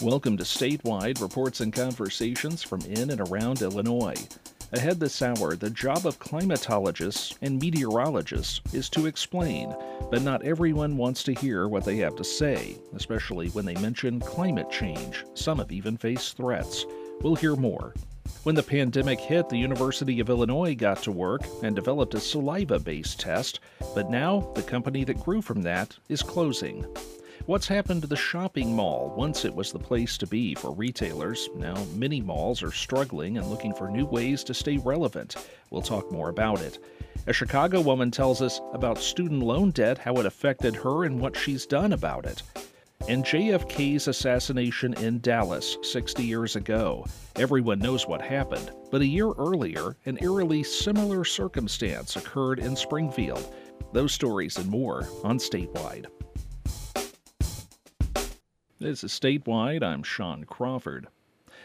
Welcome to Statewide Reports and Conversations from in and around Illinois. Ahead this hour, the job of climatologists and meteorologists is to explain, but not everyone wants to hear what they have to say, especially when they mention climate change. Some have even faced threats. We'll hear more. When the pandemic hit, the University of Illinois got to work and developed a saliva based test, but now the company that grew from that is closing. What's happened to the shopping mall? Once it was the place to be for retailers. Now many malls are struggling and looking for new ways to stay relevant. We'll talk more about it. A Chicago woman tells us about student loan debt, how it affected her, and what she's done about it. And JFK's assassination in Dallas 60 years ago. Everyone knows what happened, but a year earlier, an eerily similar circumstance occurred in Springfield. Those stories and more on Statewide. This is Statewide. I'm Sean Crawford.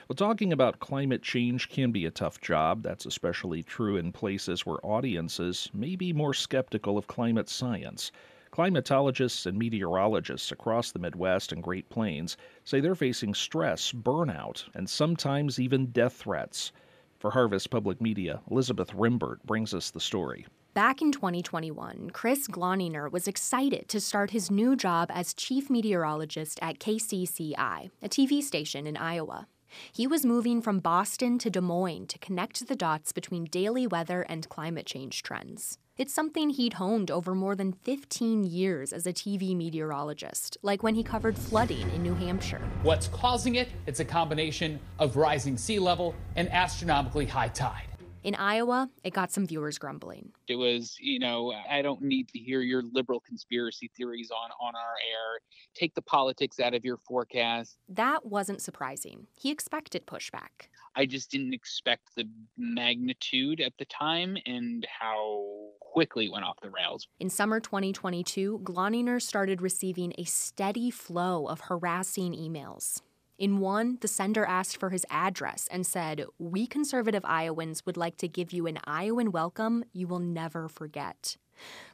Well, talking about climate change can be a tough job. That's especially true in places where audiences may be more skeptical of climate science. Climatologists and meteorologists across the Midwest and Great Plains say they're facing stress, burnout, and sometimes even death threats. For Harvest Public Media, Elizabeth Rembert brings us the story. Back in 2021, Chris Gloninger was excited to start his new job as chief meteorologist at KCCI, a TV station in Iowa. He was moving from Boston to Des Moines to connect the dots between daily weather and climate change trends. It's something he'd honed over more than 15 years as a TV meteorologist, like when he covered flooding in New Hampshire. What's causing it? It's a combination of rising sea level and astronomically high tide. In Iowa, it got some viewers grumbling. It was, you know, I don't need to hear your liberal conspiracy theories on, on our air. Take the politics out of your forecast. That wasn't surprising. He expected pushback. I just didn't expect the magnitude at the time and how quickly it went off the rails. In summer 2022, Gloninger started receiving a steady flow of harassing emails. In one, the sender asked for his address and said, We conservative Iowans would like to give you an Iowan welcome you will never forget.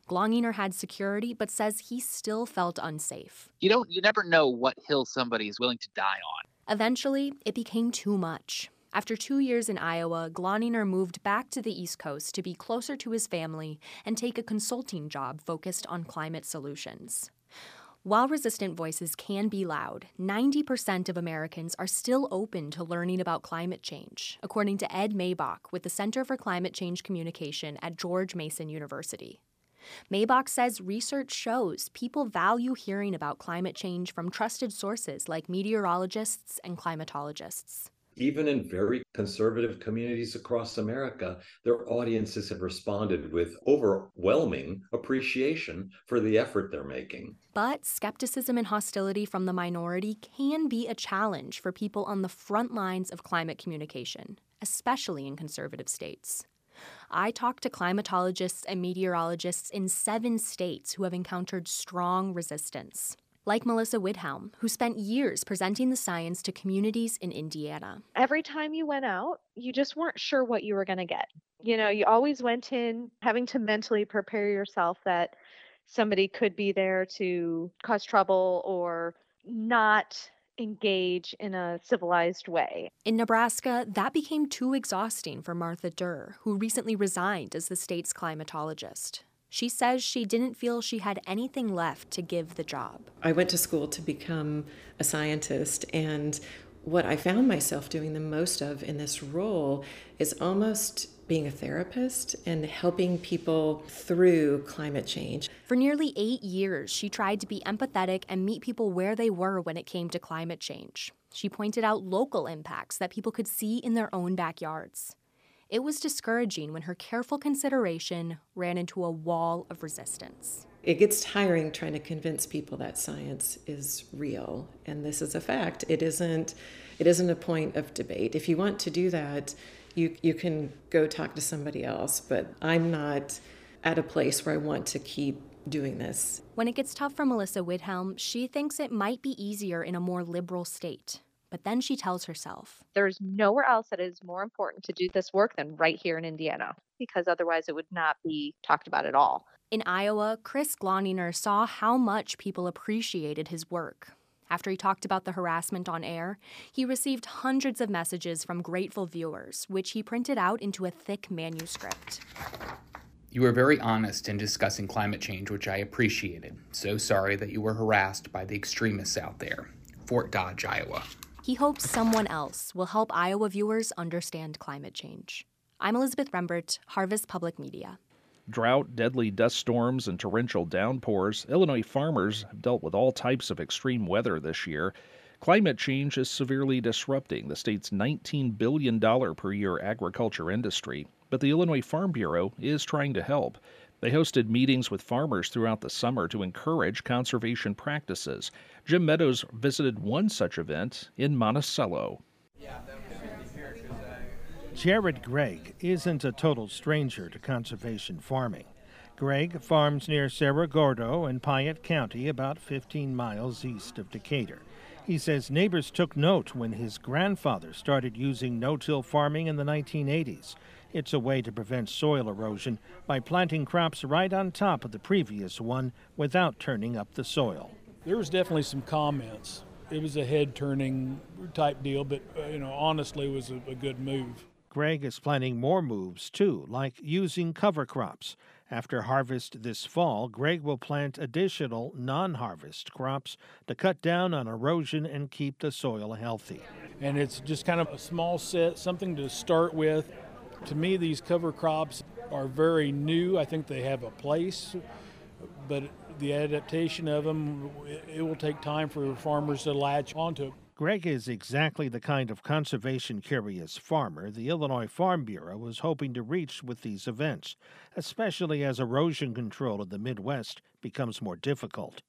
Gloninger had security, but says he still felt unsafe. You don't you never know what hill somebody is willing to die on. Eventually, it became too much. After two years in Iowa, Gloninger moved back to the East Coast to be closer to his family and take a consulting job focused on climate solutions. While resistant voices can be loud, 90% of Americans are still open to learning about climate change, according to Ed Maibach with the Center for Climate Change Communication at George Mason University. Maibach says research shows people value hearing about climate change from trusted sources like meteorologists and climatologists even in very conservative communities across America, their audiences have responded with overwhelming appreciation for the effort they're making. But skepticism and hostility from the minority can be a challenge for people on the front lines of climate communication, especially in conservative states. I talked to climatologists and meteorologists in seven states who have encountered strong resistance like Melissa Widhalm, who spent years presenting the science to communities in Indiana. Every time you went out, you just weren't sure what you were going to get. You know, you always went in having to mentally prepare yourself that somebody could be there to cause trouble or not engage in a civilized way. In Nebraska, that became too exhausting for Martha Durr, who recently resigned as the state's climatologist. She says she didn't feel she had anything left to give the job. I went to school to become a scientist, and what I found myself doing the most of in this role is almost being a therapist and helping people through climate change. For nearly eight years, she tried to be empathetic and meet people where they were when it came to climate change. She pointed out local impacts that people could see in their own backyards. It was discouraging when her careful consideration ran into a wall of resistance. It gets tiring trying to convince people that science is real and this is a fact. It isn't it isn't a point of debate. If you want to do that, you you can go talk to somebody else, but I'm not at a place where I want to keep doing this. When it gets tough for Melissa Widhalm, she thinks it might be easier in a more liberal state. But then she tells herself There's nowhere else that is more important to do this work than right here in Indiana, because otherwise it would not be talked about at all. In Iowa, Chris Gloninger saw how much people appreciated his work, After he talked about the harassment on air, he received hundreds of messages from grateful viewers, which he printed out into a thick manuscript. You were very honest in discussing climate change, which I appreciated. So sorry that you were harassed by the extremists out there. Fort Dodge, Iowa. He hopes someone else will help Iowa viewers understand climate change. I'm Elizabeth Rembert, Harvest Public Media. Drought, deadly dust storms, and torrential downpours, Illinois farmers have dealt with all types of extreme weather this year. Climate change is severely disrupting the state's $19 billion per year agriculture industry, but the Illinois Farm Bureau is trying to help. They hosted meetings with farmers throughout the summer to encourage conservation practices. Jim Meadows visited one such event in Monticello. Jared Gregg isn't a total stranger to conservation farming. Gregg farms near Cerro Gordo in Piatt County, about 15 miles east of Decatur. He says neighbors took note when his grandfather started using no till farming in the 1980s. It's a way to prevent soil erosion by planting crops right on top of the previous one without turning up the soil. There was definitely some comments. It was a head turning type deal, but uh, you know, honestly, it was a, a good move. Gregg is planning more moves too, like using cover crops. After harvest this fall, Gregg will plant additional non harvest crops to cut down on erosion and keep the soil healthy. And it's just kind of a small set, something to start with. To me, these cover crops are very new. I think they have a place, but the adaptation of them, it will take time for farmers to latch onto it. Gregg is exactly the kind of conservation curious farmer the Illinois Farm Bureau was hoping to reach with these events, especially as erosion control in the Midwest becomes more difficult.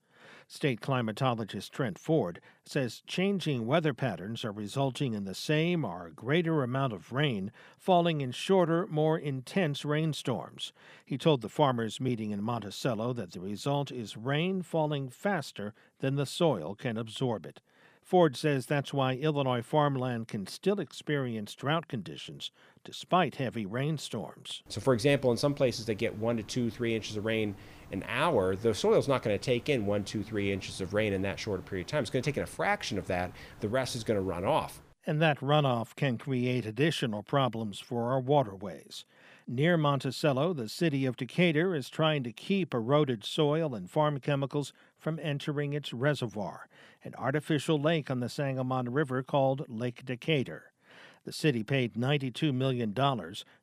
State climatologist Trent Ford says changing weather patterns are resulting in the same or greater amount of rain falling in shorter, more intense rainstorms. He told the farmers meeting in Monticello that the result is rain falling faster than the soil can absorb it. Ford says that's why Illinois farmland can still experience drought conditions despite heavy rainstorms. So, for example, in some places they get one to two, three inches of rain an hour. The soil's not going to take in one, two, three inches of rain in that short period of time. It's going to take in a fraction of that. The rest is going to run off. And that runoff can create additional problems for our waterways. Near Monticello, the city of Decatur is trying to keep eroded soil and farm chemicals from entering its reservoir, an artificial lake on the Sangamon River called Lake Decatur. The city paid $92 million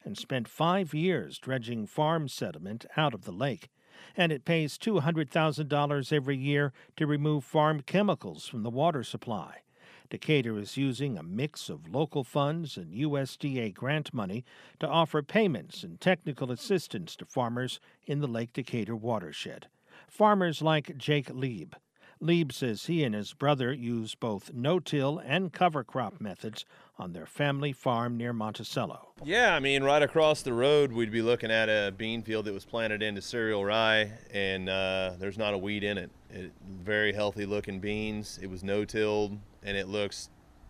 and spent five years dredging farm sediment out of the lake. And it pays $200,000 every year to remove farm chemicals from the water supply. Decatur is using a mix of local funds and USDA grant money to offer payments and technical assistance to farmers in the Lake Decatur watershed. Farmers like Jake Lieb. Lieb says he and his brother use both no till and cover crop methods on their family farm near Monticello. Yeah, I mean, right across the road, we'd be looking at a bean field that was planted into cereal rye, and uh, there's not a weed in it. it. Very healthy looking beans. It was no tilled, and it looks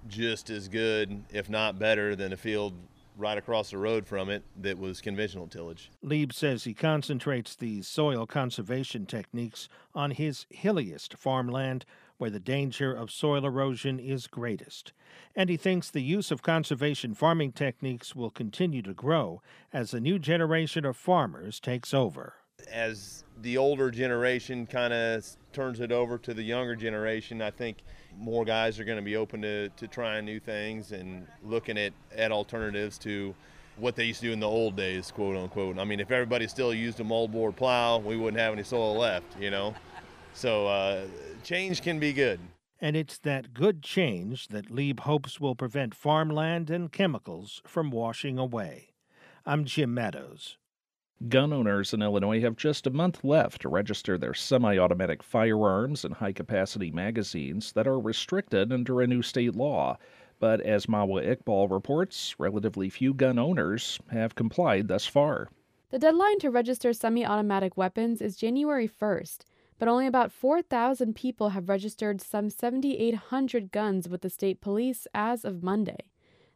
just as good, if not better, than a field right across the road from it that was conventional tillage. Lieb says he concentrates these soil conservation techniques on his hilliest farmland where the danger of soil erosion is greatest. And he thinks the use of conservation farming techniques will continue to grow as a new generation of farmers takes over. As the older generation kind of turns it over to the younger generation, I think more guys are going to be open to, to trying new things and looking at, at alternatives to what they used to do in the old days, quote unquote. I mean, if everybody still used a moldboard plow, we wouldn't have any soil left, you know? So uh, change can be good. And it's that good change that Lieb hopes will prevent farmland and chemicals from washing away. I'm Jim Meadows. Gun owners in Illinois have just a month left to register their semi automatic firearms and high capacity magazines that are restricted under a new state law. But as Mawa Iqbal reports, relatively few gun owners have complied thus far. The deadline to register semi automatic weapons is January 1st, but only about 4,000 people have registered some 7,800 guns with the state police as of Monday.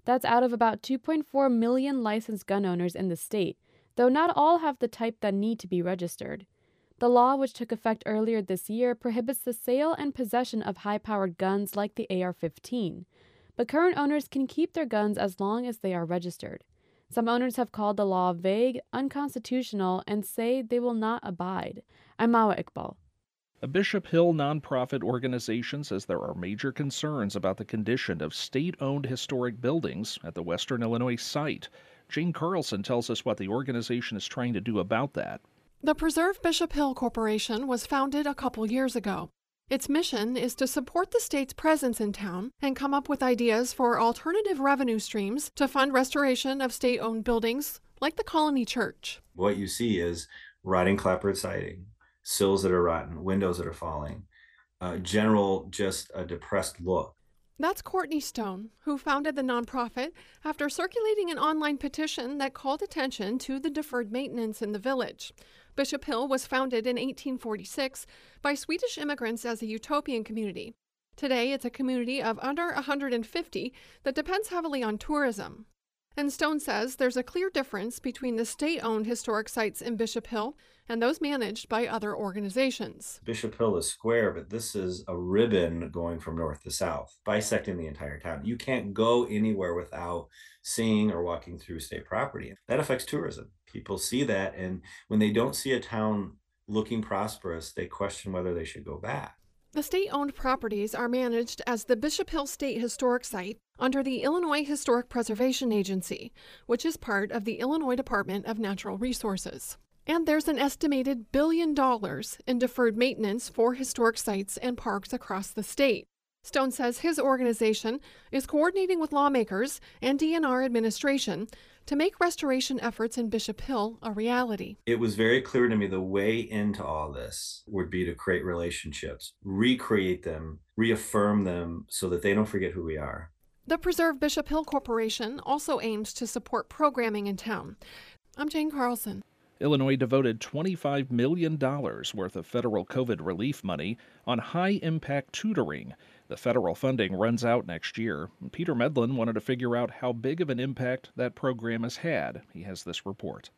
That's out of about 2.4 million licensed gun owners in the state, though not all have the type that need to be registered. The law, which took effect earlier this year, prohibits the sale and possession of high powered guns like the AR 15. But current owners can keep their guns as long as they are registered. Some owners have called the law vague, unconstitutional, and say they will not abide. I'm Mawa Iqbal. A Bishop Hill nonprofit organization says there are major concerns about the condition of state owned historic buildings at the Western Illinois site. Jane Carlson tells us what the organization is trying to do about that. The Preserve Bishop Hill Corporation was founded a couple years ago. Its mission is to support the state's presence in town and come up with ideas for alternative revenue streams to fund restoration of state owned buildings like the Colony Church. What you see is rotting clapboard siding, sills that are rotten, windows that are falling, uh, general, just a depressed look. That's Courtney Stone, who founded the nonprofit after circulating an online petition that called attention to the deferred maintenance in the village. Bishop Hill was founded in 1846 by Swedish immigrants as a utopian community. Today, it's a community of under 150 that depends heavily on tourism. And Stone says there's a clear difference between the state owned historic sites in Bishop Hill and those managed by other organizations. Bishop Hill is square, but this is a ribbon going from north to south, bisecting the entire town. You can't go anywhere without seeing or walking through state property. That affects tourism. People see that, and when they don't see a town looking prosperous, they question whether they should go back. The state owned properties are managed as the Bishop Hill State Historic Site under the Illinois Historic Preservation Agency, which is part of the Illinois Department of Natural Resources. And there's an estimated billion dollars in deferred maintenance for historic sites and parks across the state. Stone says his organization is coordinating with lawmakers and DNR administration to make restoration efforts in Bishop Hill a reality. It was very clear to me the way into all this would be to create relationships, recreate them, reaffirm them so that they don't forget who we are. The Preserve Bishop Hill Corporation also aims to support programming in town. I'm Jane Carlson. Illinois devoted $25 million worth of federal COVID relief money on high impact tutoring. The federal funding runs out next year. Peter Medlin wanted to figure out how big of an impact that program has had. He has this report.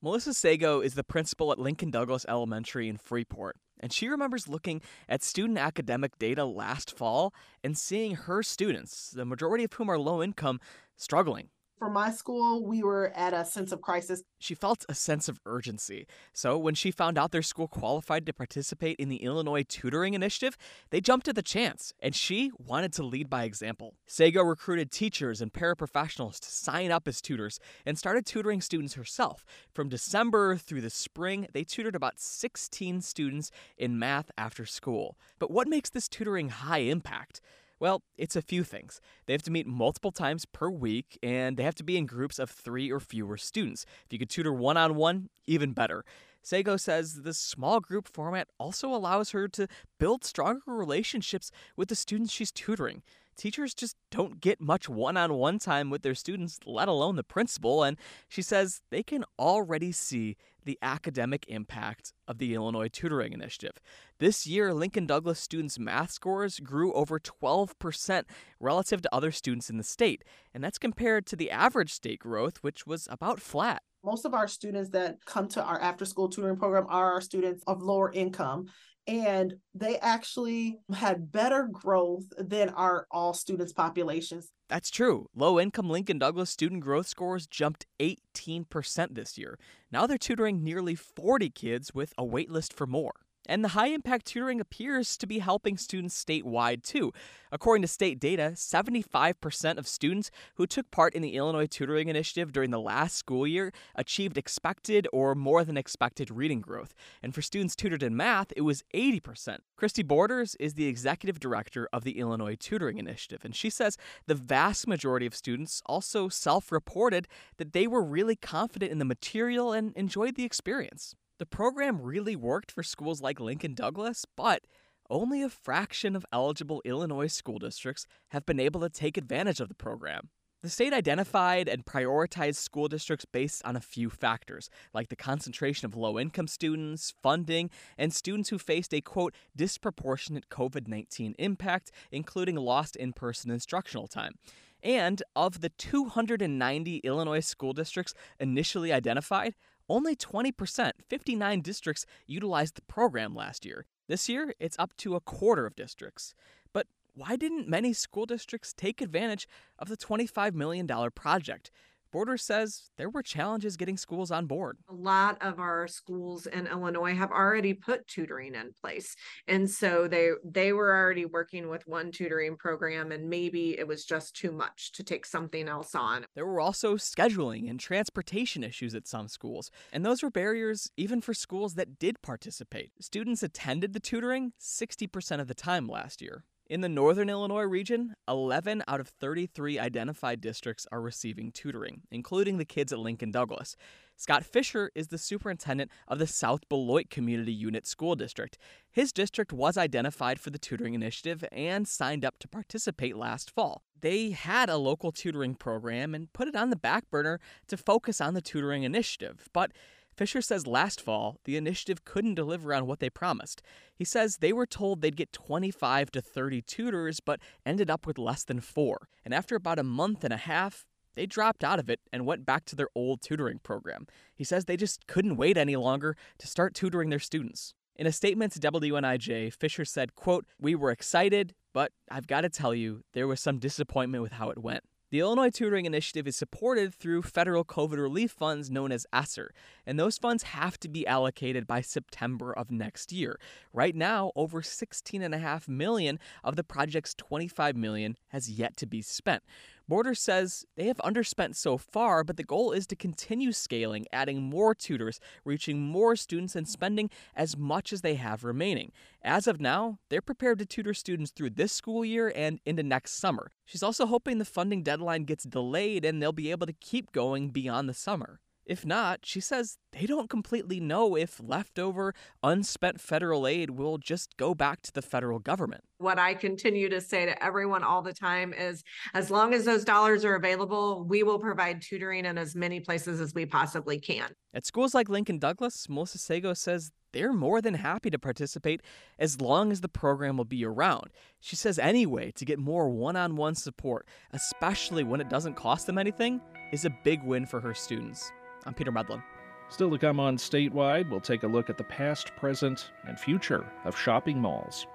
Melissa Sago is the principal at Lincoln Douglas Elementary in Freeport, and she remembers looking at student academic data last fall and seeing her students, the majority of whom are low income, struggling for my school, we were at a sense of crisis. She felt a sense of urgency. So when she found out their school qualified to participate in the Illinois Tutoring Initiative, they jumped at the chance, and she wanted to lead by example. Sago recruited teachers and paraprofessionals to sign up as tutors and started tutoring students herself. From December through the spring, they tutored about 16 students in math after school. But what makes this tutoring high impact? Well, it's a few things. They have to meet multiple times per week, and they have to be in groups of three or fewer students. If you could tutor one on one, even better. Sago says the small group format also allows her to build stronger relationships with the students she's tutoring. Teachers just don't get much one on one time with their students, let alone the principal, and she says they can already see the academic impact of the Illinois Tutoring Initiative. This year, Lincoln Douglas students' math scores grew over 12% relative to other students in the state, and that's compared to the average state growth, which was about flat. Most of our students that come to our after school tutoring program are our students of lower income and they actually had better growth than our all students populations. That's true. Low income Lincoln Douglas student growth scores jumped 18% this year. Now they're tutoring nearly 40 kids with a waitlist for more. And the high impact tutoring appears to be helping students statewide too. According to state data, 75% of students who took part in the Illinois Tutoring Initiative during the last school year achieved expected or more than expected reading growth. And for students tutored in math, it was 80%. Christy Borders is the executive director of the Illinois Tutoring Initiative, and she says the vast majority of students also self reported that they were really confident in the material and enjoyed the experience. The program really worked for schools like Lincoln Douglas, but only a fraction of eligible Illinois school districts have been able to take advantage of the program. The state identified and prioritized school districts based on a few factors, like the concentration of low income students, funding, and students who faced a quote, disproportionate COVID 19 impact, including lost in person instructional time. And of the 290 Illinois school districts initially identified, only 20%, 59 districts, utilized the program last year. This year, it's up to a quarter of districts. But why didn't many school districts take advantage of the $25 million project? Borders says there were challenges getting schools on board. A lot of our schools in Illinois have already put tutoring in place. And so they they were already working with one tutoring program and maybe it was just too much to take something else on. There were also scheduling and transportation issues at some schools, and those were barriers even for schools that did participate. Students attended the tutoring 60% of the time last year. In the northern Illinois region, 11 out of 33 identified districts are receiving tutoring, including the kids at Lincoln Douglas. Scott Fisher is the superintendent of the South Beloit Community Unit School District. His district was identified for the tutoring initiative and signed up to participate last fall. They had a local tutoring program and put it on the back burner to focus on the tutoring initiative, but Fisher says last fall, the initiative couldn't deliver on what they promised. He says they were told they'd get 25 to 30 tutors, but ended up with less than four. And after about a month and a half, they dropped out of it and went back to their old tutoring program. He says they just couldn't wait any longer to start tutoring their students. In a statement to WNIJ, Fisher said, quote, We were excited, but I've got to tell you, there was some disappointment with how it went. The Illinois Tutoring Initiative is supported through federal COVID relief funds known as ESSER, and those funds have to be allocated by September of next year. Right now, over 16.5 million of the project's 25 million has yet to be spent. Borders says they have underspent so far, but the goal is to continue scaling, adding more tutors, reaching more students, and spending as much as they have remaining. As of now, they're prepared to tutor students through this school year and into next summer. She's also hoping the funding deadline gets delayed and they'll be able to keep going beyond the summer. If not, she says they don't completely know if leftover, unspent federal aid will just go back to the federal government. What I continue to say to everyone all the time is as long as those dollars are available, we will provide tutoring in as many places as we possibly can. At schools like Lincoln Douglas, Melissa Sago says they're more than happy to participate as long as the program will be around. She says, anyway, to get more one on one support, especially when it doesn't cost them anything, is a big win for her students. I'm Peter Medlin. Still to come on Statewide, we'll take a look at the past, present, and future of shopping malls.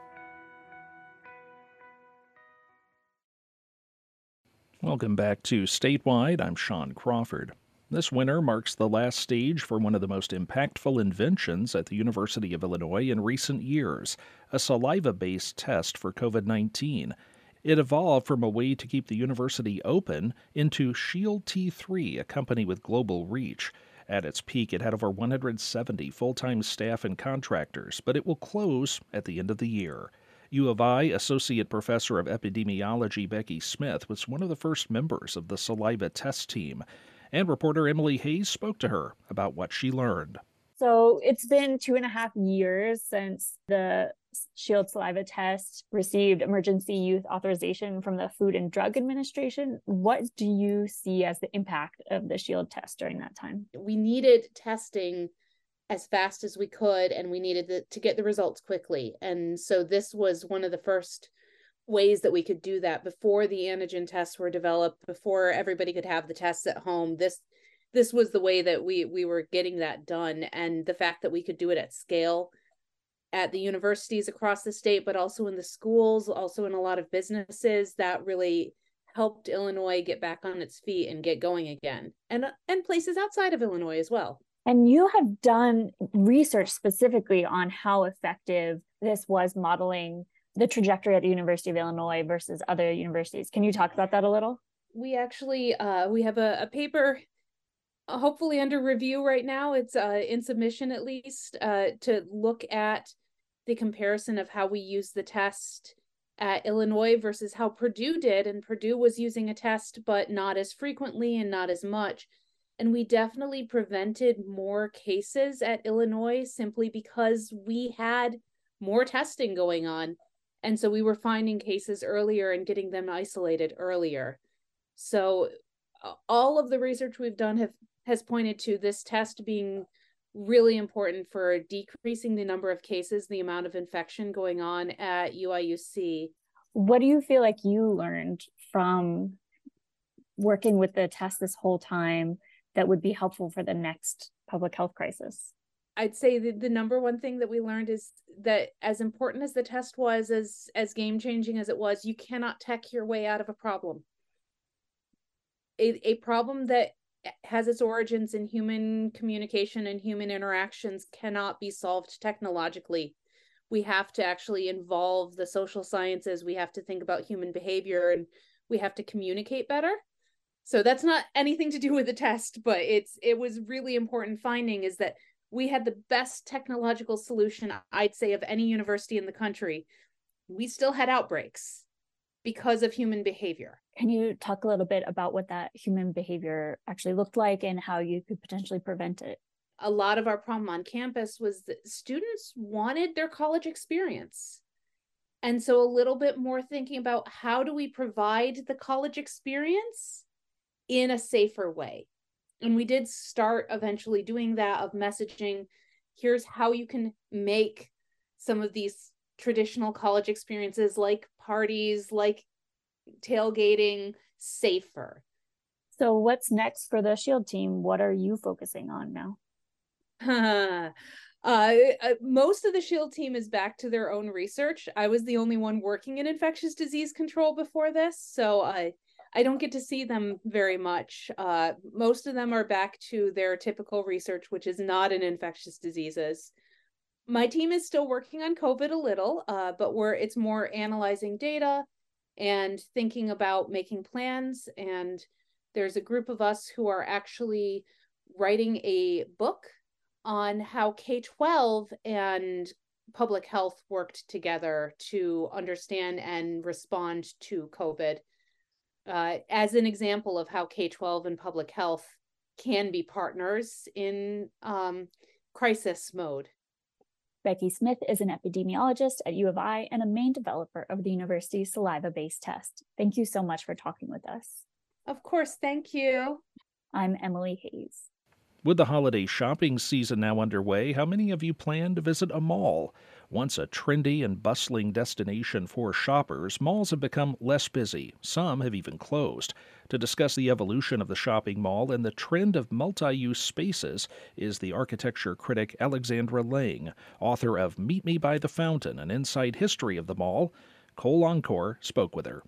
Welcome back to Statewide. I'm Sean Crawford. This winter marks the last stage for one of the most impactful inventions at the University of Illinois in recent years a saliva based test for COVID 19. It evolved from a way to keep the university open into Shield T3, a company with global reach. At its peak, it had over 170 full time staff and contractors, but it will close at the end of the year. U of I Associate Professor of Epidemiology Becky Smith was one of the first members of the saliva test team, and reporter Emily Hayes spoke to her about what she learned. So it's been two and a half years since the Shield saliva test received emergency use authorization from the Food and Drug Administration. What do you see as the impact of the Shield test during that time? We needed testing as fast as we could, and we needed the, to get the results quickly. And so this was one of the first ways that we could do that before the antigen tests were developed, before everybody could have the tests at home. This this was the way that we we were getting that done and the fact that we could do it at scale at the universities across the state but also in the schools also in a lot of businesses that really helped Illinois get back on its feet and get going again and and places outside of Illinois as well and you have done research specifically on how effective this was modeling the trajectory at the University of Illinois versus other universities. Can you talk about that a little? We actually uh, we have a, a paper hopefully under review right now. It's uh, in submission at least uh, to look at the comparison of how we use the test at Illinois versus how Purdue did. And Purdue was using a test, but not as frequently and not as much. And we definitely prevented more cases at Illinois simply because we had more testing going on. And so we were finding cases earlier and getting them isolated earlier. So all of the research we've done have has pointed to this test being really important for decreasing the number of cases, the amount of infection going on at UIUC. What do you feel like you learned from working with the test this whole time that would be helpful for the next public health crisis? I'd say the, the number one thing that we learned is that as important as the test was, as as game changing as it was, you cannot tech your way out of a problem. A, a problem that has its origins in human communication and human interactions cannot be solved technologically. We have to actually involve the social sciences. We have to think about human behavior and we have to communicate better. So that's not anything to do with the test, but it's it was really important finding is that we had the best technological solution I'd say of any university in the country. We still had outbreaks because of human behavior. Can you talk a little bit about what that human behavior actually looked like and how you could potentially prevent it? A lot of our problem on campus was that students wanted their college experience. And so a little bit more thinking about how do we provide the college experience in a safer way. And we did start eventually doing that of messaging here's how you can make some of these traditional college experiences like parties, like tailgating safer. So, what's next for the Shield team? What are you focusing on now? uh, uh, most of the Shield team is back to their own research. I was the only one working in infectious disease control before this, so I I don't get to see them very much. Uh, most of them are back to their typical research, which is not in infectious diseases my team is still working on COVID a little, uh, but we're it's more analyzing data and thinking about making plans. And there's a group of us who are actually writing a book on how K 12 and public health worked together to understand and respond to COVID. Uh, as an example of how K 12 and public health can be partners in um, crisis mode. Becky Smith is an epidemiologist at U of I and a main developer of the university's saliva based test. Thank you so much for talking with us. Of course, thank you. I'm Emily Hayes. With the holiday shopping season now underway, how many of you plan to visit a mall? Once a trendy and bustling destination for shoppers, malls have become less busy. Some have even closed. To discuss the evolution of the shopping mall and the trend of multi use spaces is the architecture critic Alexandra Lange, author of Meet Me by the Fountain An Inside History of the Mall. Cole Encore spoke with her.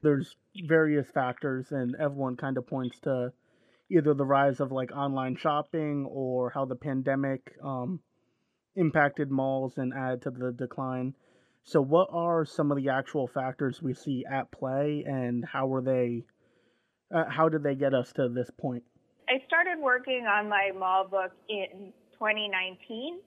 There's various factors, and everyone kind of points to either the rise of like online shopping or how the pandemic um, impacted malls and added to the decline. So, what are some of the actual factors we see at play, and how were they? Uh, how did they get us to this point? I started working on my mall book in 2019.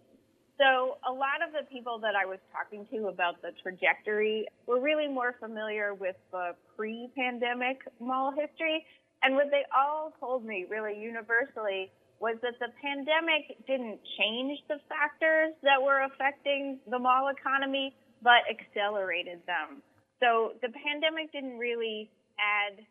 So, a lot of the people that I was talking to about the trajectory were really more familiar with the pre pandemic mall history. And what they all told me, really universally, was that the pandemic didn't change the factors that were affecting the mall economy, but accelerated them. So the pandemic didn't really add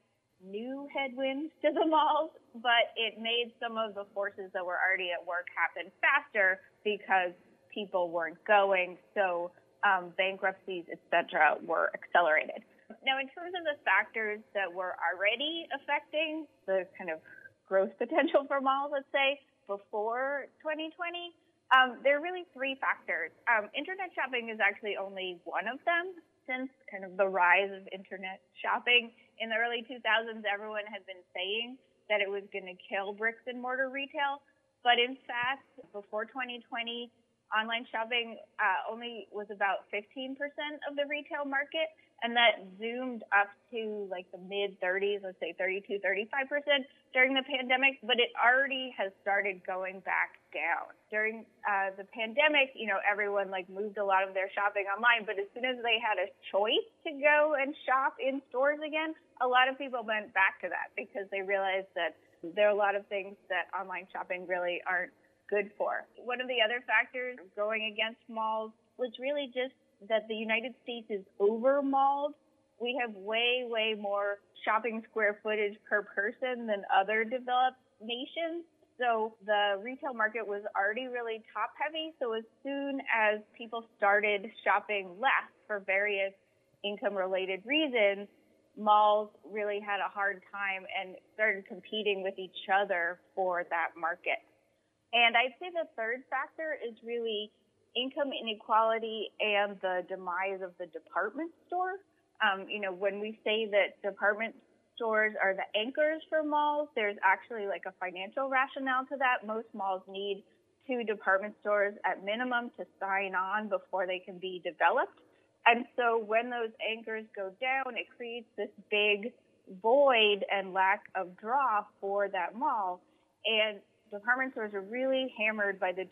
new headwinds to the malls, but it made some of the forces that were already at work happen faster because people weren't going. So um, bankruptcies, et cetera, were accelerated. Now, in terms of the factors that were already affecting the kind of growth potential for malls, let's say, before 2020, um, there are really three factors. Um, internet shopping is actually only one of them. Since kind of the rise of internet shopping in the early 2000s, everyone had been saying that it was going to kill bricks and mortar retail. But in fact, before 2020, online shopping uh, only was about 15% of the retail market and that zoomed up to like the mid 30s, let's say 32, 35% during the pandemic, but it already has started going back down. During uh, the pandemic, you know, everyone like moved a lot of their shopping online, but as soon as they had a choice to go and shop in stores again, a lot of people went back to that because they realized that there are a lot of things that online shopping really aren't good for. One of the other factors going against malls was really just that the United States is over malled. We have way, way more shopping square footage per person than other developed nations. So the retail market was already really top heavy. So as soon as people started shopping less for various income related reasons, malls really had a hard time and started competing with each other for that market. And I'd say the third factor is really income inequality and the demise of the department store. Um, you know, when we say that department stores are the anchors for malls, there's actually like a financial rationale to that. Most malls need two department stores at minimum to sign on before they can be developed. And so when those anchors go down, it creates this big void and lack of draw for that mall. And department stores are really hammered by the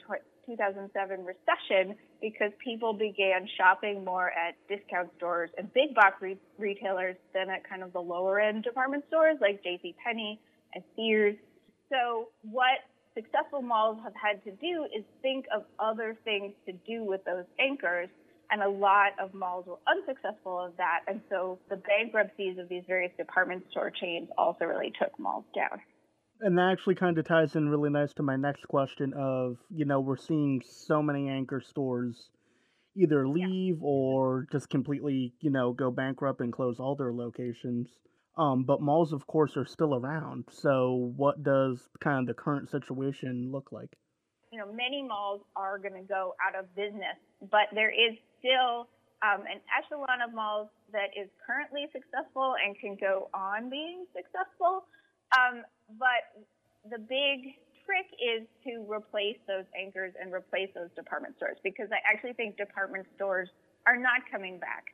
2007 recession because people began shopping more at discount stores and big box re- retailers than at kind of the lower end department stores like J.C. Penney and Sears. So what successful malls have had to do is think of other things to do with those anchors. And a lot of malls were unsuccessful of that. And so the bankruptcies of these various department store chains also really took malls down. And that actually kind of ties in really nice to my next question of, you know, we're seeing so many anchor stores either leave yeah. or just completely, you know, go bankrupt and close all their locations. Um, but malls, of course, are still around. So, what does kind of the current situation look like? You know, many malls are going to go out of business, but there is still um, an echelon of malls that is currently successful and can go on being successful. Um, but the big trick is to replace those anchors and replace those department stores because I actually think department stores are not coming back.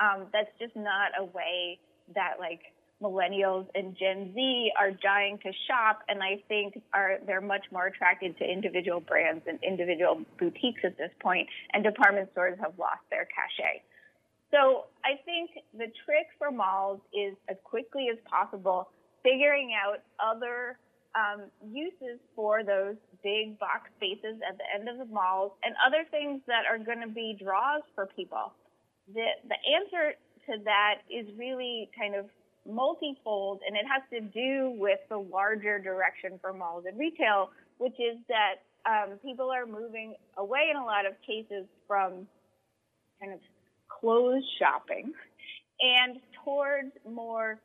Um, that's just not a way that like millennials and Gen Z are dying to shop, and I think are they're much more attracted to individual brands and individual boutiques at this point, and department stores have lost their cachet. So I think the trick for malls is as quickly as possible figuring out other um, uses for those big box spaces at the end of the malls and other things that are going to be draws for people. The the answer to that is really kind of multifold, and it has to do with the larger direction for malls and retail, which is that um, people are moving away in a lot of cases from kind of clothes shopping and towards more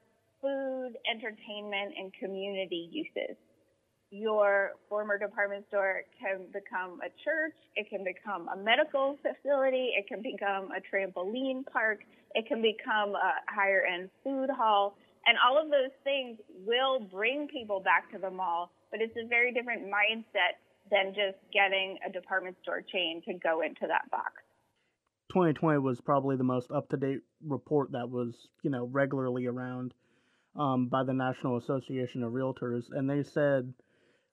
food, entertainment, and community uses. Your former department store can become a church, it can become a medical facility, it can become a trampoline park, it can become a higher end food hall. And all of those things will bring people back to the mall, but it's a very different mindset than just getting a department store chain to go into that box. 2020 was probably the most up to date report that was, you know, regularly around um, by the National Association of Realtors. And they said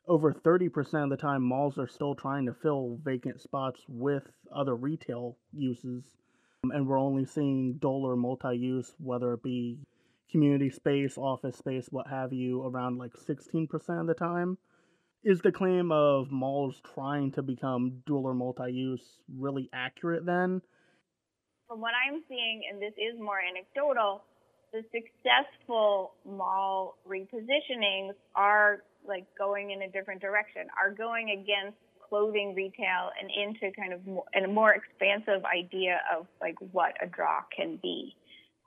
over 30% of the time, malls are still trying to fill vacant spots with other retail uses and we're only seeing dual multi-use, whether it be community space, office space, what have you, around like 16% of the time. Is the claim of malls trying to become dual or multi-use really accurate then? From what I'm seeing, and this is more anecdotal, the successful mall repositionings are like going in a different direction, are going against clothing retail and into kind of more, and a more expansive idea of like what a draw can be.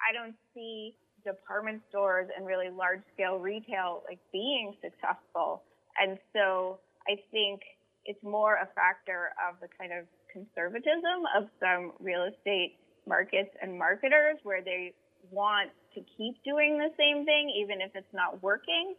I don't see department stores and really large scale retail like being successful. And so I think it's more a factor of the kind of conservatism of some real estate markets and marketers where they want to keep doing the same thing even if it's not working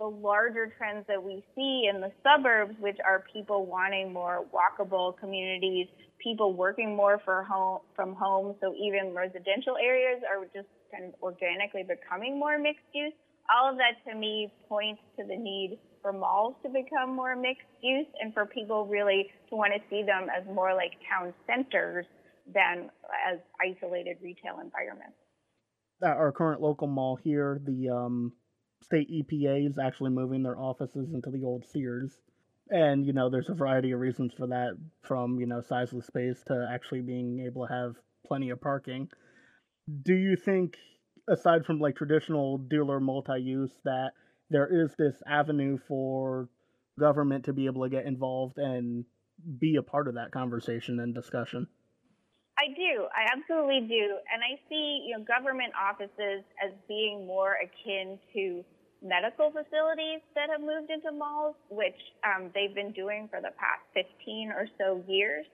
the larger trends that we see in the suburbs, which are people wanting more walkable communities, people working more for home from home. So even residential areas are just kind of organically becoming more mixed use. All of that to me points to the need for malls to become more mixed use and for people really to want to see them as more like town centers than as isolated retail environments. Our current local mall here, the um, state EPA is actually moving their offices into the old Sears. And, you know, there's a variety of reasons for that, from, you know, size of the space to actually being able to have plenty of parking. Do you think, aside from like traditional dealer multi use, that there is this avenue for government to be able to get involved and be a part of that conversation and discussion? I do. I absolutely do. And I see, you know, government offices as being more akin to medical facilities that have moved into malls, which um, they've been doing for the past 15 or so years.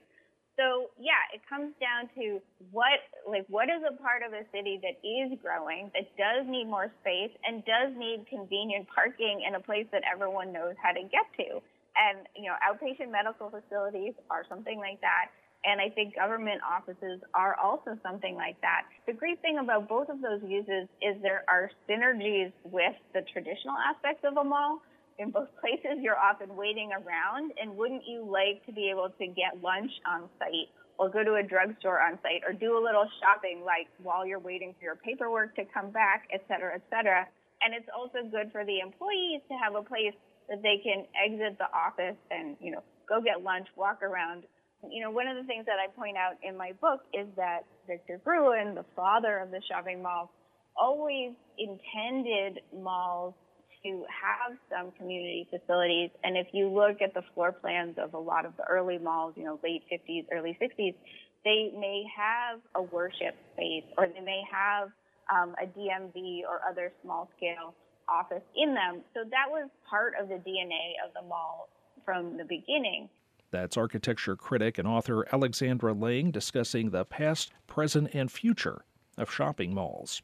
So yeah, it comes down to what, like, what is a part of a city that is growing, that does need more space and does need convenient parking in a place that everyone knows how to get to. And, you know, outpatient medical facilities are something like that. And I think government offices are also something like that. The great thing about both of those uses is there are synergies with the traditional aspects of a mall in both places you're often waiting around and wouldn't you like to be able to get lunch on site or go to a drugstore on site or do a little shopping like while you're waiting for your paperwork to come back, et cetera, et cetera. And it's also good for the employees to have a place that they can exit the office and, you know, go get lunch, walk around. You know, one of the things that I point out in my book is that Victor Gruen, the father of the shopping mall, always intended malls to have some community facilities. And if you look at the floor plans of a lot of the early malls, you know, late 50s, early 60s, they may have a worship space or they may have um, a DMV or other small scale office in them. So that was part of the DNA of the mall from the beginning. That's architecture critic and author Alexandra Lange discussing the past, present, and future of shopping malls.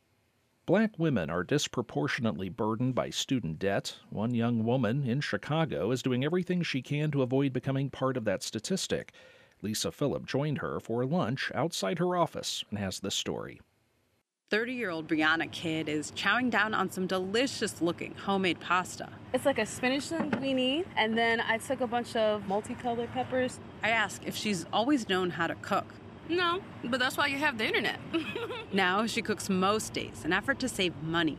Black women are disproportionately burdened by student debt. One young woman in Chicago is doing everything she can to avoid becoming part of that statistic. Lisa Philip joined her for lunch outside her office and has this story. 30 year old Brianna Kidd is chowing down on some delicious looking homemade pasta. It's like a spinach linguine, and then I took a bunch of multicolored peppers. I ask if she's always known how to cook. No, but that's why you have the internet. now she cooks most days, an effort to save money.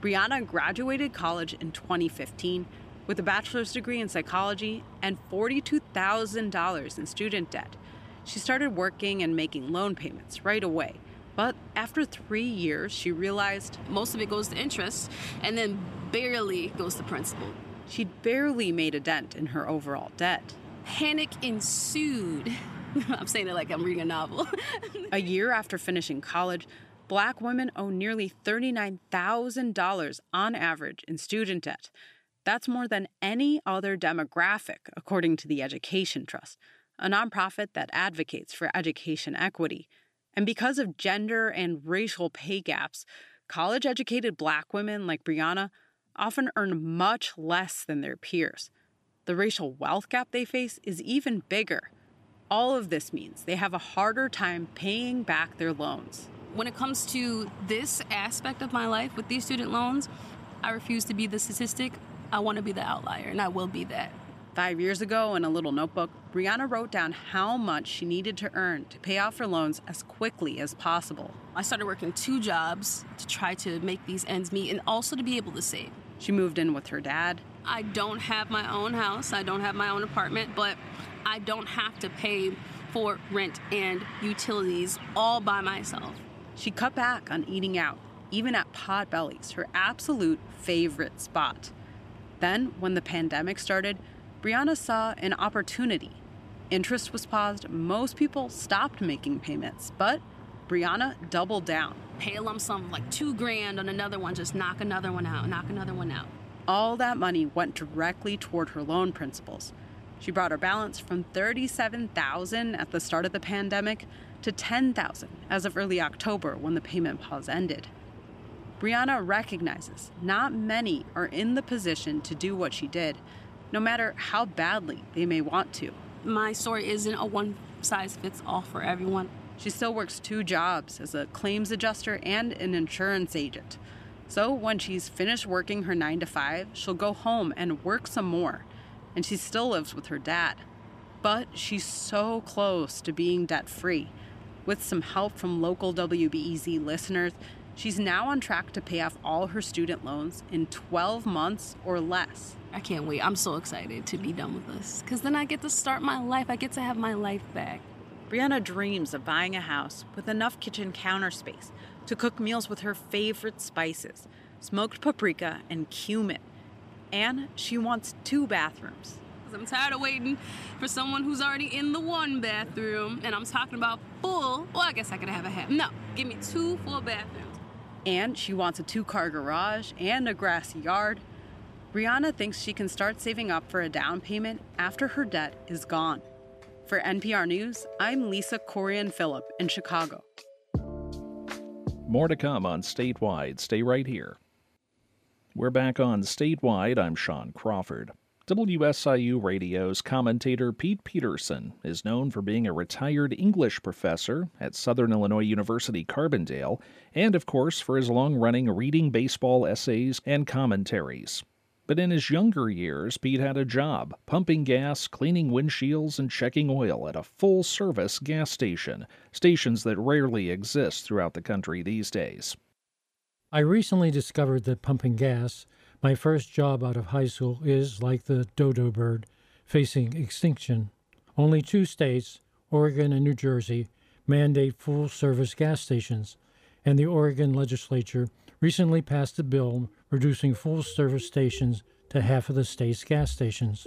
Brianna graduated college in 2015 with a bachelor's degree in psychology and $42,000 in student debt. She started working and making loan payments right away. But after three years, she realized most of it goes to interest and then barely goes to principal. She'd barely made a dent in her overall debt. Panic ensued. I'm saying it like I'm reading a novel. a year after finishing college, black women owe nearly $39,000 on average in student debt. That's more than any other demographic, according to the Education Trust, a nonprofit that advocates for education equity. And because of gender and racial pay gaps, college educated black women like Brianna often earn much less than their peers. The racial wealth gap they face is even bigger. All of this means they have a harder time paying back their loans. When it comes to this aspect of my life with these student loans, I refuse to be the statistic. I want to be the outlier, and I will be that. Five years ago, in a little notebook, Brianna wrote down how much she needed to earn to pay off her loans as quickly as possible. I started working two jobs to try to make these ends meet and also to be able to save. She moved in with her dad. I don't have my own house, I don't have my own apartment, but I don't have to pay for rent and utilities all by myself. She cut back on eating out, even at Potbelly's, her absolute favorite spot. Then, when the pandemic started, Brianna saw an opportunity. Interest was paused, most people stopped making payments, but Brianna doubled down. Pay a lump sum like two grand on another one, just knock another one out, knock another one out. All that money went directly toward her loan principals. She brought her balance from 37,000 at the start of the pandemic to 10,000 as of early October when the payment pause ended. Brianna recognizes not many are in the position to do what she did, no matter how badly they may want to. My story isn't a one size fits all for everyone. She still works two jobs as a claims adjuster and an insurance agent. So when she's finished working her 9 to 5, she'll go home and work some more and she still lives with her dad. But she's so close to being debt free. With some help from local WBEZ listeners, she's now on track to pay off all her student loans in 12 months or less. I can't wait. I'm so excited to be done with this because then I get to start my life. I get to have my life back. Brianna dreams of buying a house with enough kitchen counter space to cook meals with her favorite spices smoked paprika and cumin and she wants two bathrooms. I'm tired of waiting for someone who's already in the one bathroom. And I'm talking about full. Well, I guess I could have a half. No, give me two full bathrooms. And she wants a two car garage and a grassy yard. Brianna thinks she can start saving up for a down payment after her debt is gone. For NPR News, I'm Lisa Kurian Philip in Chicago. More to come on Statewide. Stay right here. We're back on Statewide. I'm Sean Crawford. WSIU Radio's commentator Pete Peterson is known for being a retired English professor at Southern Illinois University Carbondale, and of course for his long running reading baseball essays and commentaries. But in his younger years, Pete had a job pumping gas, cleaning windshields, and checking oil at a full service gas station, stations that rarely exist throughout the country these days. I recently discovered that pumping gas, my first job out of high school, is like the dodo bird, facing extinction. Only two states, Oregon and New Jersey, mandate full service gas stations, and the Oregon legislature recently passed a bill reducing full service stations to half of the state's gas stations.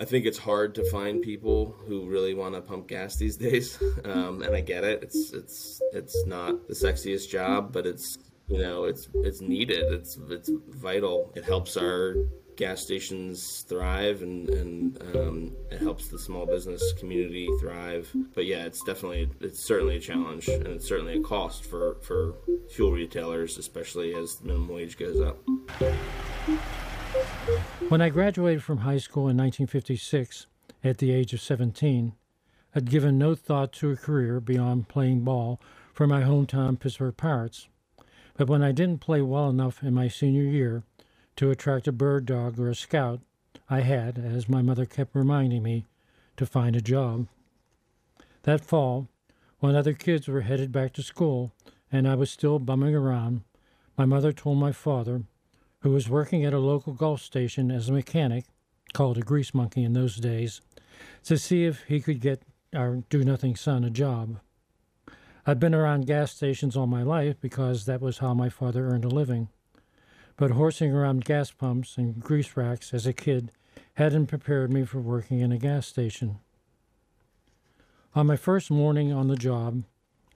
I think it's hard to find people who really want to pump gas these days, um, and I get it. It's it's it's not the sexiest job, but it's you know it's it's needed. It's it's vital. It helps our gas stations thrive and, and um, it helps the small business community thrive. But yeah, it's definitely, it's certainly a challenge and it's certainly a cost for, for fuel retailers, especially as the minimum wage goes up. When I graduated from high school in 1956 at the age of 17, I'd given no thought to a career beyond playing ball for my hometown Pittsburgh Pirates. But when I didn't play well enough in my senior year, to attract a bird dog or a scout, I had, as my mother kept reminding me, to find a job. That fall, when other kids were headed back to school and I was still bumming around, my mother told my father, who was working at a local Gulf station as a mechanic, called a grease monkey in those days, to see if he could get our do nothing son a job. I'd been around gas stations all my life because that was how my father earned a living but horsing around gas pumps and grease racks as a kid hadn't prepared me for working in a gas station. On my first morning on the job,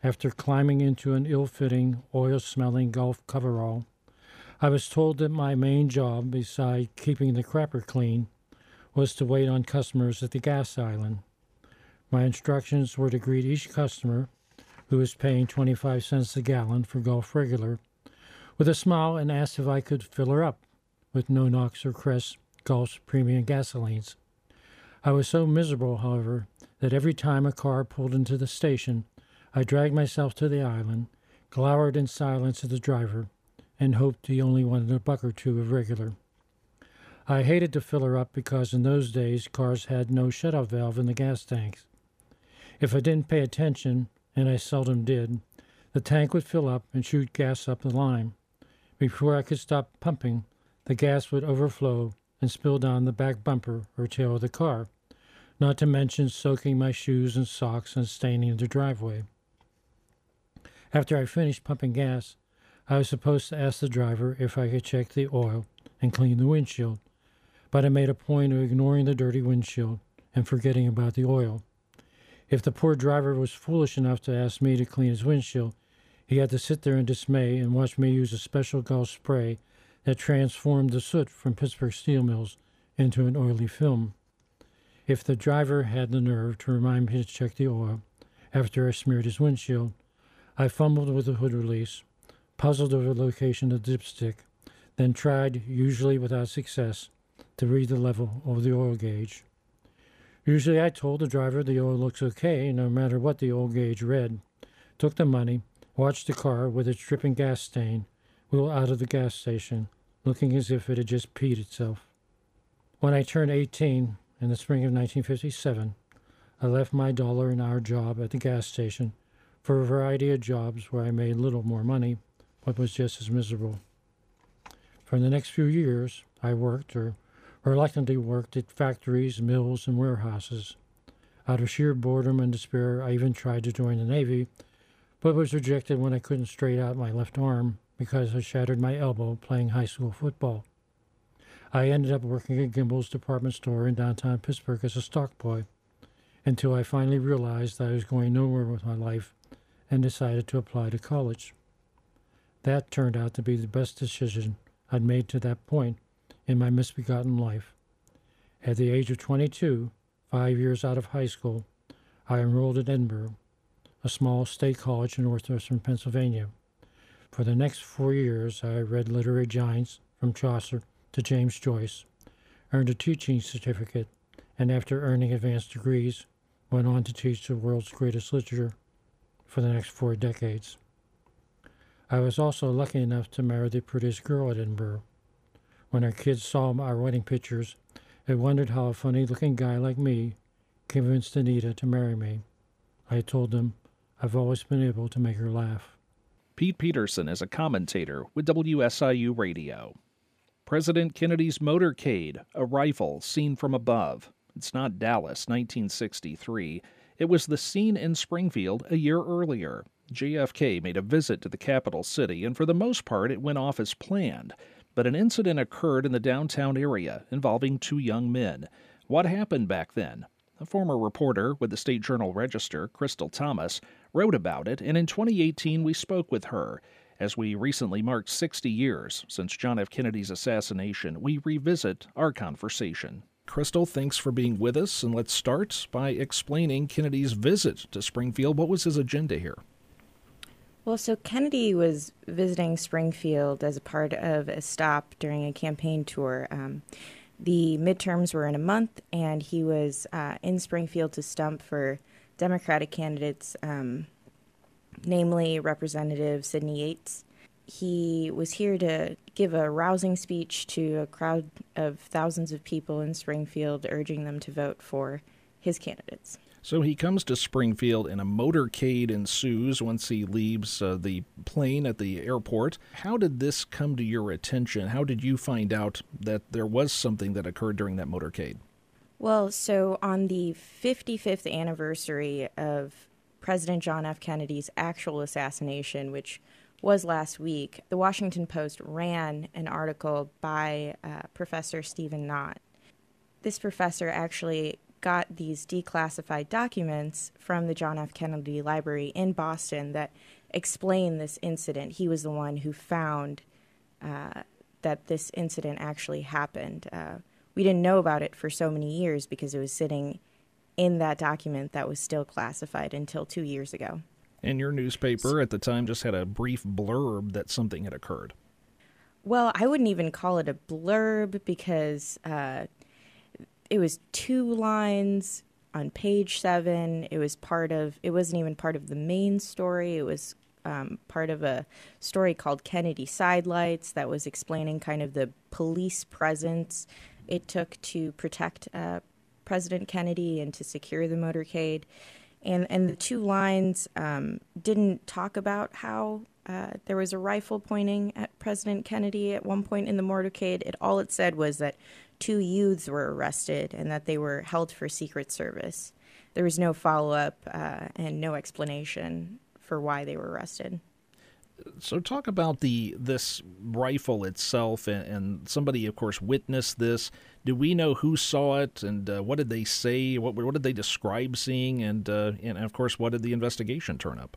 after climbing into an ill fitting, oil smelling Gulf coverall, I was told that my main job, beside keeping the crapper clean, was to wait on customers at the gas island. My instructions were to greet each customer, who was paying 25 cents a gallon for Gulf Regular, with a smile and asked if I could fill her up with No-Nox or Crest Gulf's premium gasolines. I was so miserable, however, that every time a car pulled into the station, I dragged myself to the island, glowered in silence at the driver, and hoped he only wanted a buck or two of regular. I hated to fill her up because in those days cars had no shutoff valve in the gas tanks. If I didn't pay attention, and I seldom did, the tank would fill up and shoot gas up the line. Before I could stop pumping, the gas would overflow and spill down the back bumper or tail of the car, not to mention soaking my shoes and socks and staining the driveway. After I finished pumping gas, I was supposed to ask the driver if I could check the oil and clean the windshield, but I made a point of ignoring the dirty windshield and forgetting about the oil. If the poor driver was foolish enough to ask me to clean his windshield, he had to sit there in dismay and watch me use a special Gulf spray that transformed the soot from Pittsburgh steel mills into an oily film. If the driver had the nerve to remind me to check the oil after I smeared his windshield, I fumbled with the hood release, puzzled over the location of the dipstick, then tried, usually without success, to read the level of the oil gauge. Usually I told the driver the oil looks okay no matter what the oil gauge read, took the money, watched the car with its dripping gas stain wheel out of the gas station, looking as if it had just peed itself. When I turned 18 in the spring of 1957, I left my dollar an hour job at the gas station for a variety of jobs where I made little more money, but was just as miserable. For the next few years, I worked or reluctantly worked at factories, mills, and warehouses. Out of sheer boredom and despair, I even tried to join the Navy but was rejected when I couldn't straight out my left arm because I shattered my elbow playing high school football. I ended up working at Gimbel's department store in downtown Pittsburgh as a stock boy until I finally realized that I was going nowhere with my life and decided to apply to college. That turned out to be the best decision I'd made to that point in my misbegotten life. At the age of 22, five years out of high school, I enrolled at Edinboro, a small state college in northwestern Pennsylvania. For the next four years, I read literary giants from Chaucer to James Joyce, earned a teaching certificate, and after earning advanced degrees, went on to teach the world's greatest literature for the next four decades. I was also lucky enough to marry the prettiest girl at Edinboro. When our kids saw our wedding pictures, they wondered how a funny looking guy like me convinced Anita to marry me. I told them I've always been able to make her laugh. Pete Peterson is a commentator with WSIU Radio. President Kennedy's motorcade, a rifle seen from above. It's not Dallas, 1963. It was the scene in Springfield a year earlier. JFK made a visit to the capital city, and for the most part, it went off as planned. But an incident occurred in the downtown area involving two young men. What happened back then? A former reporter with the State Journal Register, Crystal Thomas, wrote about it, and in 2018 we spoke with her. As we recently marked 60 years since John F. Kennedy's assassination, we revisit our conversation. Crystal, thanks for being with us, and let's start by explaining Kennedy's visit to Springfield. What was his agenda here? Well, so Kennedy was visiting Springfield as a part of a stop during a campaign tour. Um, the midterms were in a month, and he was uh, in Springfield to stump for Democratic candidates um, namely Representative Sidney Yates. He was here to give a rousing speech to a crowd of thousands of people in Springfield, urging them to vote for his candidates. So he comes to Springfield and a motorcade ensues once he leaves uh, the plane at the airport. How did this come to your attention? How did you find out that there was something that occurred during that motorcade? Well, so on the 55th anniversary of President John F. Kennedy's actual assassination, which was last week, the Washington Post ran an article by uh, Professor Stephen Knott. This professor actually got these declassified documents from the John F. Kennedy Library in Boston that explain this incident. He was the one who found uh, that this incident actually happened. Uh, we didn't know about it for so many years because it was sitting in that document that was still classified until two years ago. And your newspaper at the time just had a brief blurb that something had occurred. Well, I wouldn't even call it a blurb because uh, it was two lines on page seven. It was part of, it wasn't even part of the main story. It was um, part of a story called Kennedy Sidelights that was explaining kind of the police presence it took to protect uh, President Kennedy and to secure the motorcade. And, and the two lines um, didn't talk about how uh, there was a rifle pointing at President Kennedy at one point in the motorcade. It, all it said was that two youths were arrested and that they were held for Secret Service. There was no follow up uh, and no explanation for why they were arrested so talk about the this rifle itself and, and, somebody of course witnessed this. Do we know who saw it and uh, what did they say? What, what did they describe seeing? And, uh, and of course what did the investigation turn up?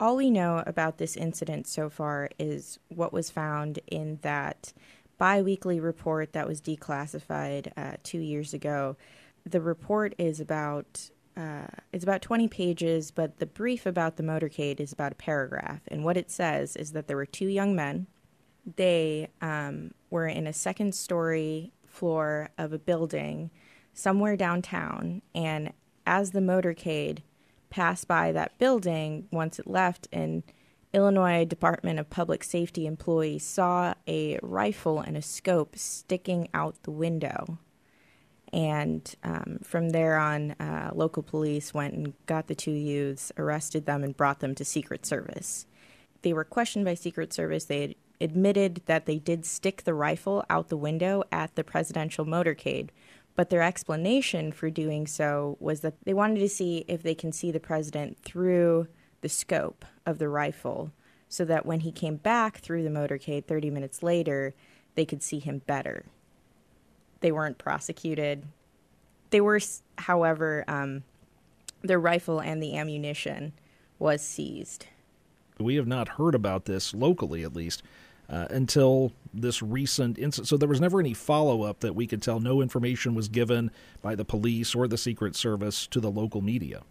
All we know about this incident so far is what was found in that biweekly report that was declassified uh, two years ago. The report is about uh, it's about 20 pages, but the brief about the motorcade is about a paragraph. And what it says is that there were two young men. They um, were in a second story floor of a building somewhere downtown. And as the motorcade passed by that building, once it left, an Illinois Department of Public Safety employee saw a rifle and a scope sticking out the window and um, from there on, uh, local police went and got the two youths, arrested them, and brought them to Secret Service. They were questioned by Secret Service. They admitted that they did stick the rifle out the window at the presidential motorcade, but their explanation for doing so was that they wanted to see if they can see the president through the scope of the rifle so that when he came back through the motorcade 30 minutes later, they could see him better. They weren't prosecuted. They were, however, um, their rifle and the ammunition was seized. We have not heard about this locally, at least, uh, until this recent incident. So there was never any follow up that we could tell. No information was given by the police or the Secret Service to the local media.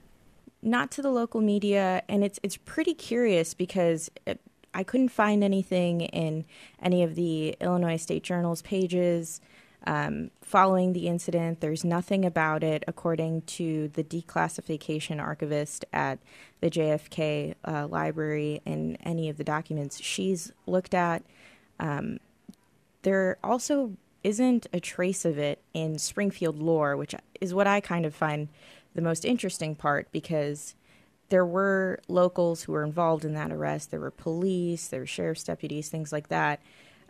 Not to the local media, and it's it's pretty curious because it, I couldn't find anything in any of the Illinois State Journal's pages um, following the incident. There's nothing about it, according to the declassification archivist at the JFK uh, library in any of the documents she's looked at. Um, there also isn't a trace of it in Springfield lore, which is what I kind of find the most interesting part because there were locals who were involved in that arrest. There were police, there were sheriff's deputies, things like that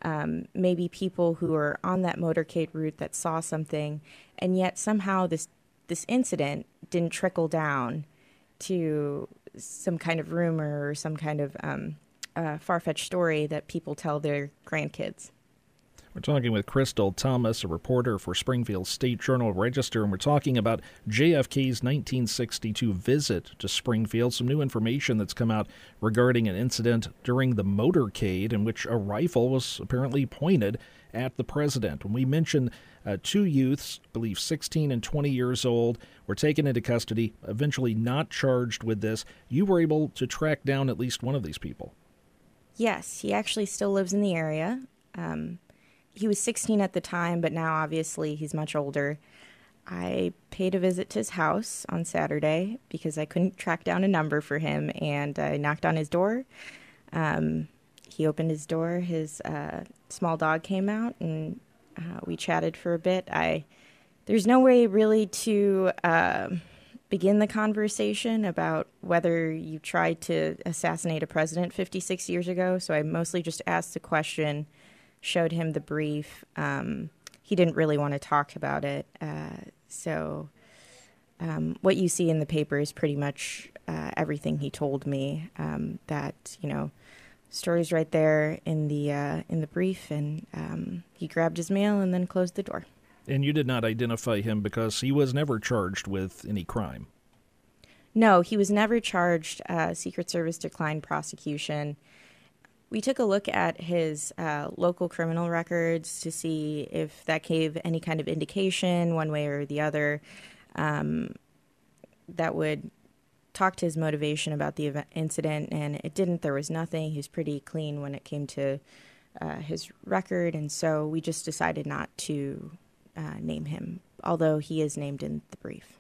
um, maybe people who are on that motorcade route that saw something, and yet somehow this this incident didn't trickle down to some kind of rumor or some kind of um, uh, far fetched story that people tell their grandkids. We're talking with Crystal Thomas, a reporter for Springfield State Journal Register, and we're talking about JFK's 1962 visit to Springfield. Some new information that's come out regarding an incident during the motorcade in which a rifle was apparently pointed at the president. When we mentioned uh, two youths, I believe 16 and 20 years old, were taken into custody, eventually not charged with this. You were able to track down at least one of these people. Yes, he actually still lives in the area. Um, he was 16 at the time, but now obviously he's much older. I paid a visit to his house on Saturday because I couldn't track down a number for him, and I knocked on his door. Um, he opened his door. His uh, small dog came out, and uh, we chatted for a bit. I there's no way really to uh, begin the conversation about whether you tried to assassinate a president 56 years ago. So I mostly just asked the question showed him the brief. Um, he didn't really want to talk about it. Uh, so, um, what you see in the paper is pretty much uh, everything he told me. Um, that you know, stories right there in the uh, in the brief, and um, he grabbed his mail and then closed the door. And you did not identify him because he was never charged with any crime. No, he was never charged. Uh, Secret Service declined prosecution we took a look at his uh, local criminal records to see if that gave any kind of indication, one way or the other, um, that would talk to his motivation about the event, incident, and it didn't. There was nothing. He was pretty clean when it came to uh, his record, and so we just decided not to uh, name him, although he is named in the brief.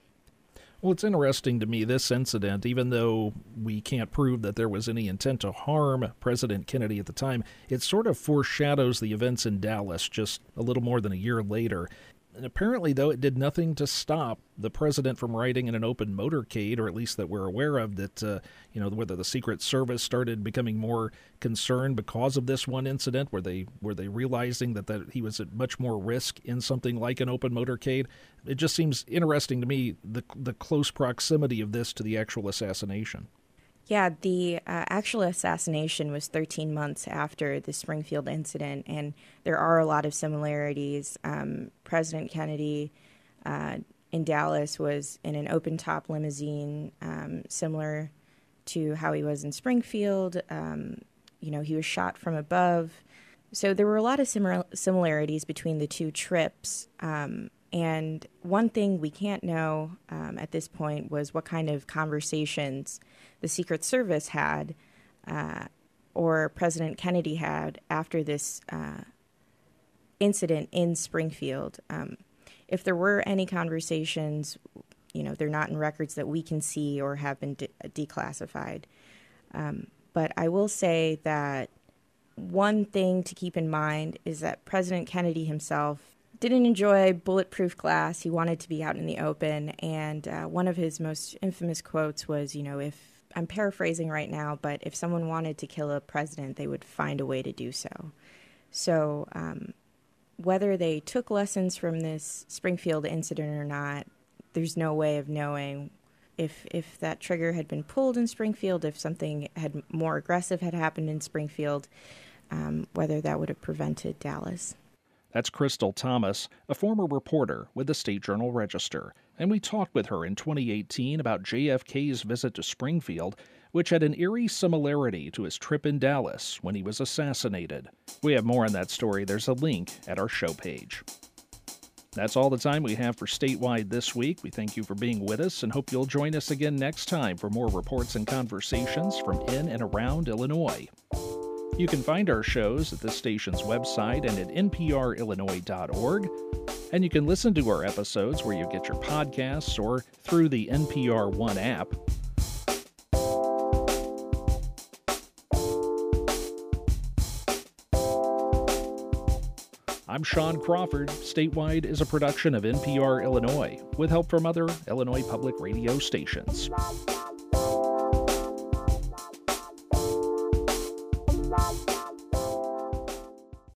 Well, it's interesting to me this incident, even though we can't prove that there was any intent to harm President Kennedy at the time, it sort of foreshadows the events in Dallas just a little more than a year later. And apparently, though, it did nothing to stop the president from riding in an open motorcade, or at least that we're aware of. That uh, you know whether the Secret Service started becoming more concerned because of this one incident, were they were they realizing that that he was at much more risk in something like an open motorcade? It just seems interesting to me the the close proximity of this to the actual assassination. Yeah, the uh, actual assassination was 13 months after the Springfield incident, and there are a lot of similarities. Um, President Kennedy uh, in Dallas was in an open top limousine, um, similar to how he was in Springfield. Um, you know, he was shot from above. So there were a lot of similarities between the two trips. Um, and one thing we can't know um, at this point was what kind of conversations the Secret Service had uh, or President Kennedy had after this uh, incident in Springfield. Um, if there were any conversations, you know, they're not in records that we can see or have been de- declassified. Um, but I will say that one thing to keep in mind is that President Kennedy himself didn't enjoy bulletproof glass. He wanted to be out in the open. And uh, one of his most infamous quotes was, you know, if I'm paraphrasing right now, but if someone wanted to kill a president, they would find a way to do so. So, um, whether they took lessons from this Springfield incident or not, there's no way of knowing if if that trigger had been pulled in Springfield, if something had more aggressive had happened in Springfield, um, whether that would have prevented Dallas. That's Crystal Thomas, a former reporter with the State Journal Register, and we talked with her in 2018 about JFK's visit to Springfield, which had an eerie similarity to his trip in Dallas when he was assassinated. We have more on that story. There's a link at our show page. That's all the time we have for Statewide this week. We thank you for being with us and hope you'll join us again next time for more reports and conversations from in and around Illinois. You can find our shows at the station's website and at nprillinois.org. And you can listen to our episodes where you get your podcasts or through the NPR One app. I'm Sean Crawford. Statewide is a production of NPR Illinois with help from other Illinois public radio stations.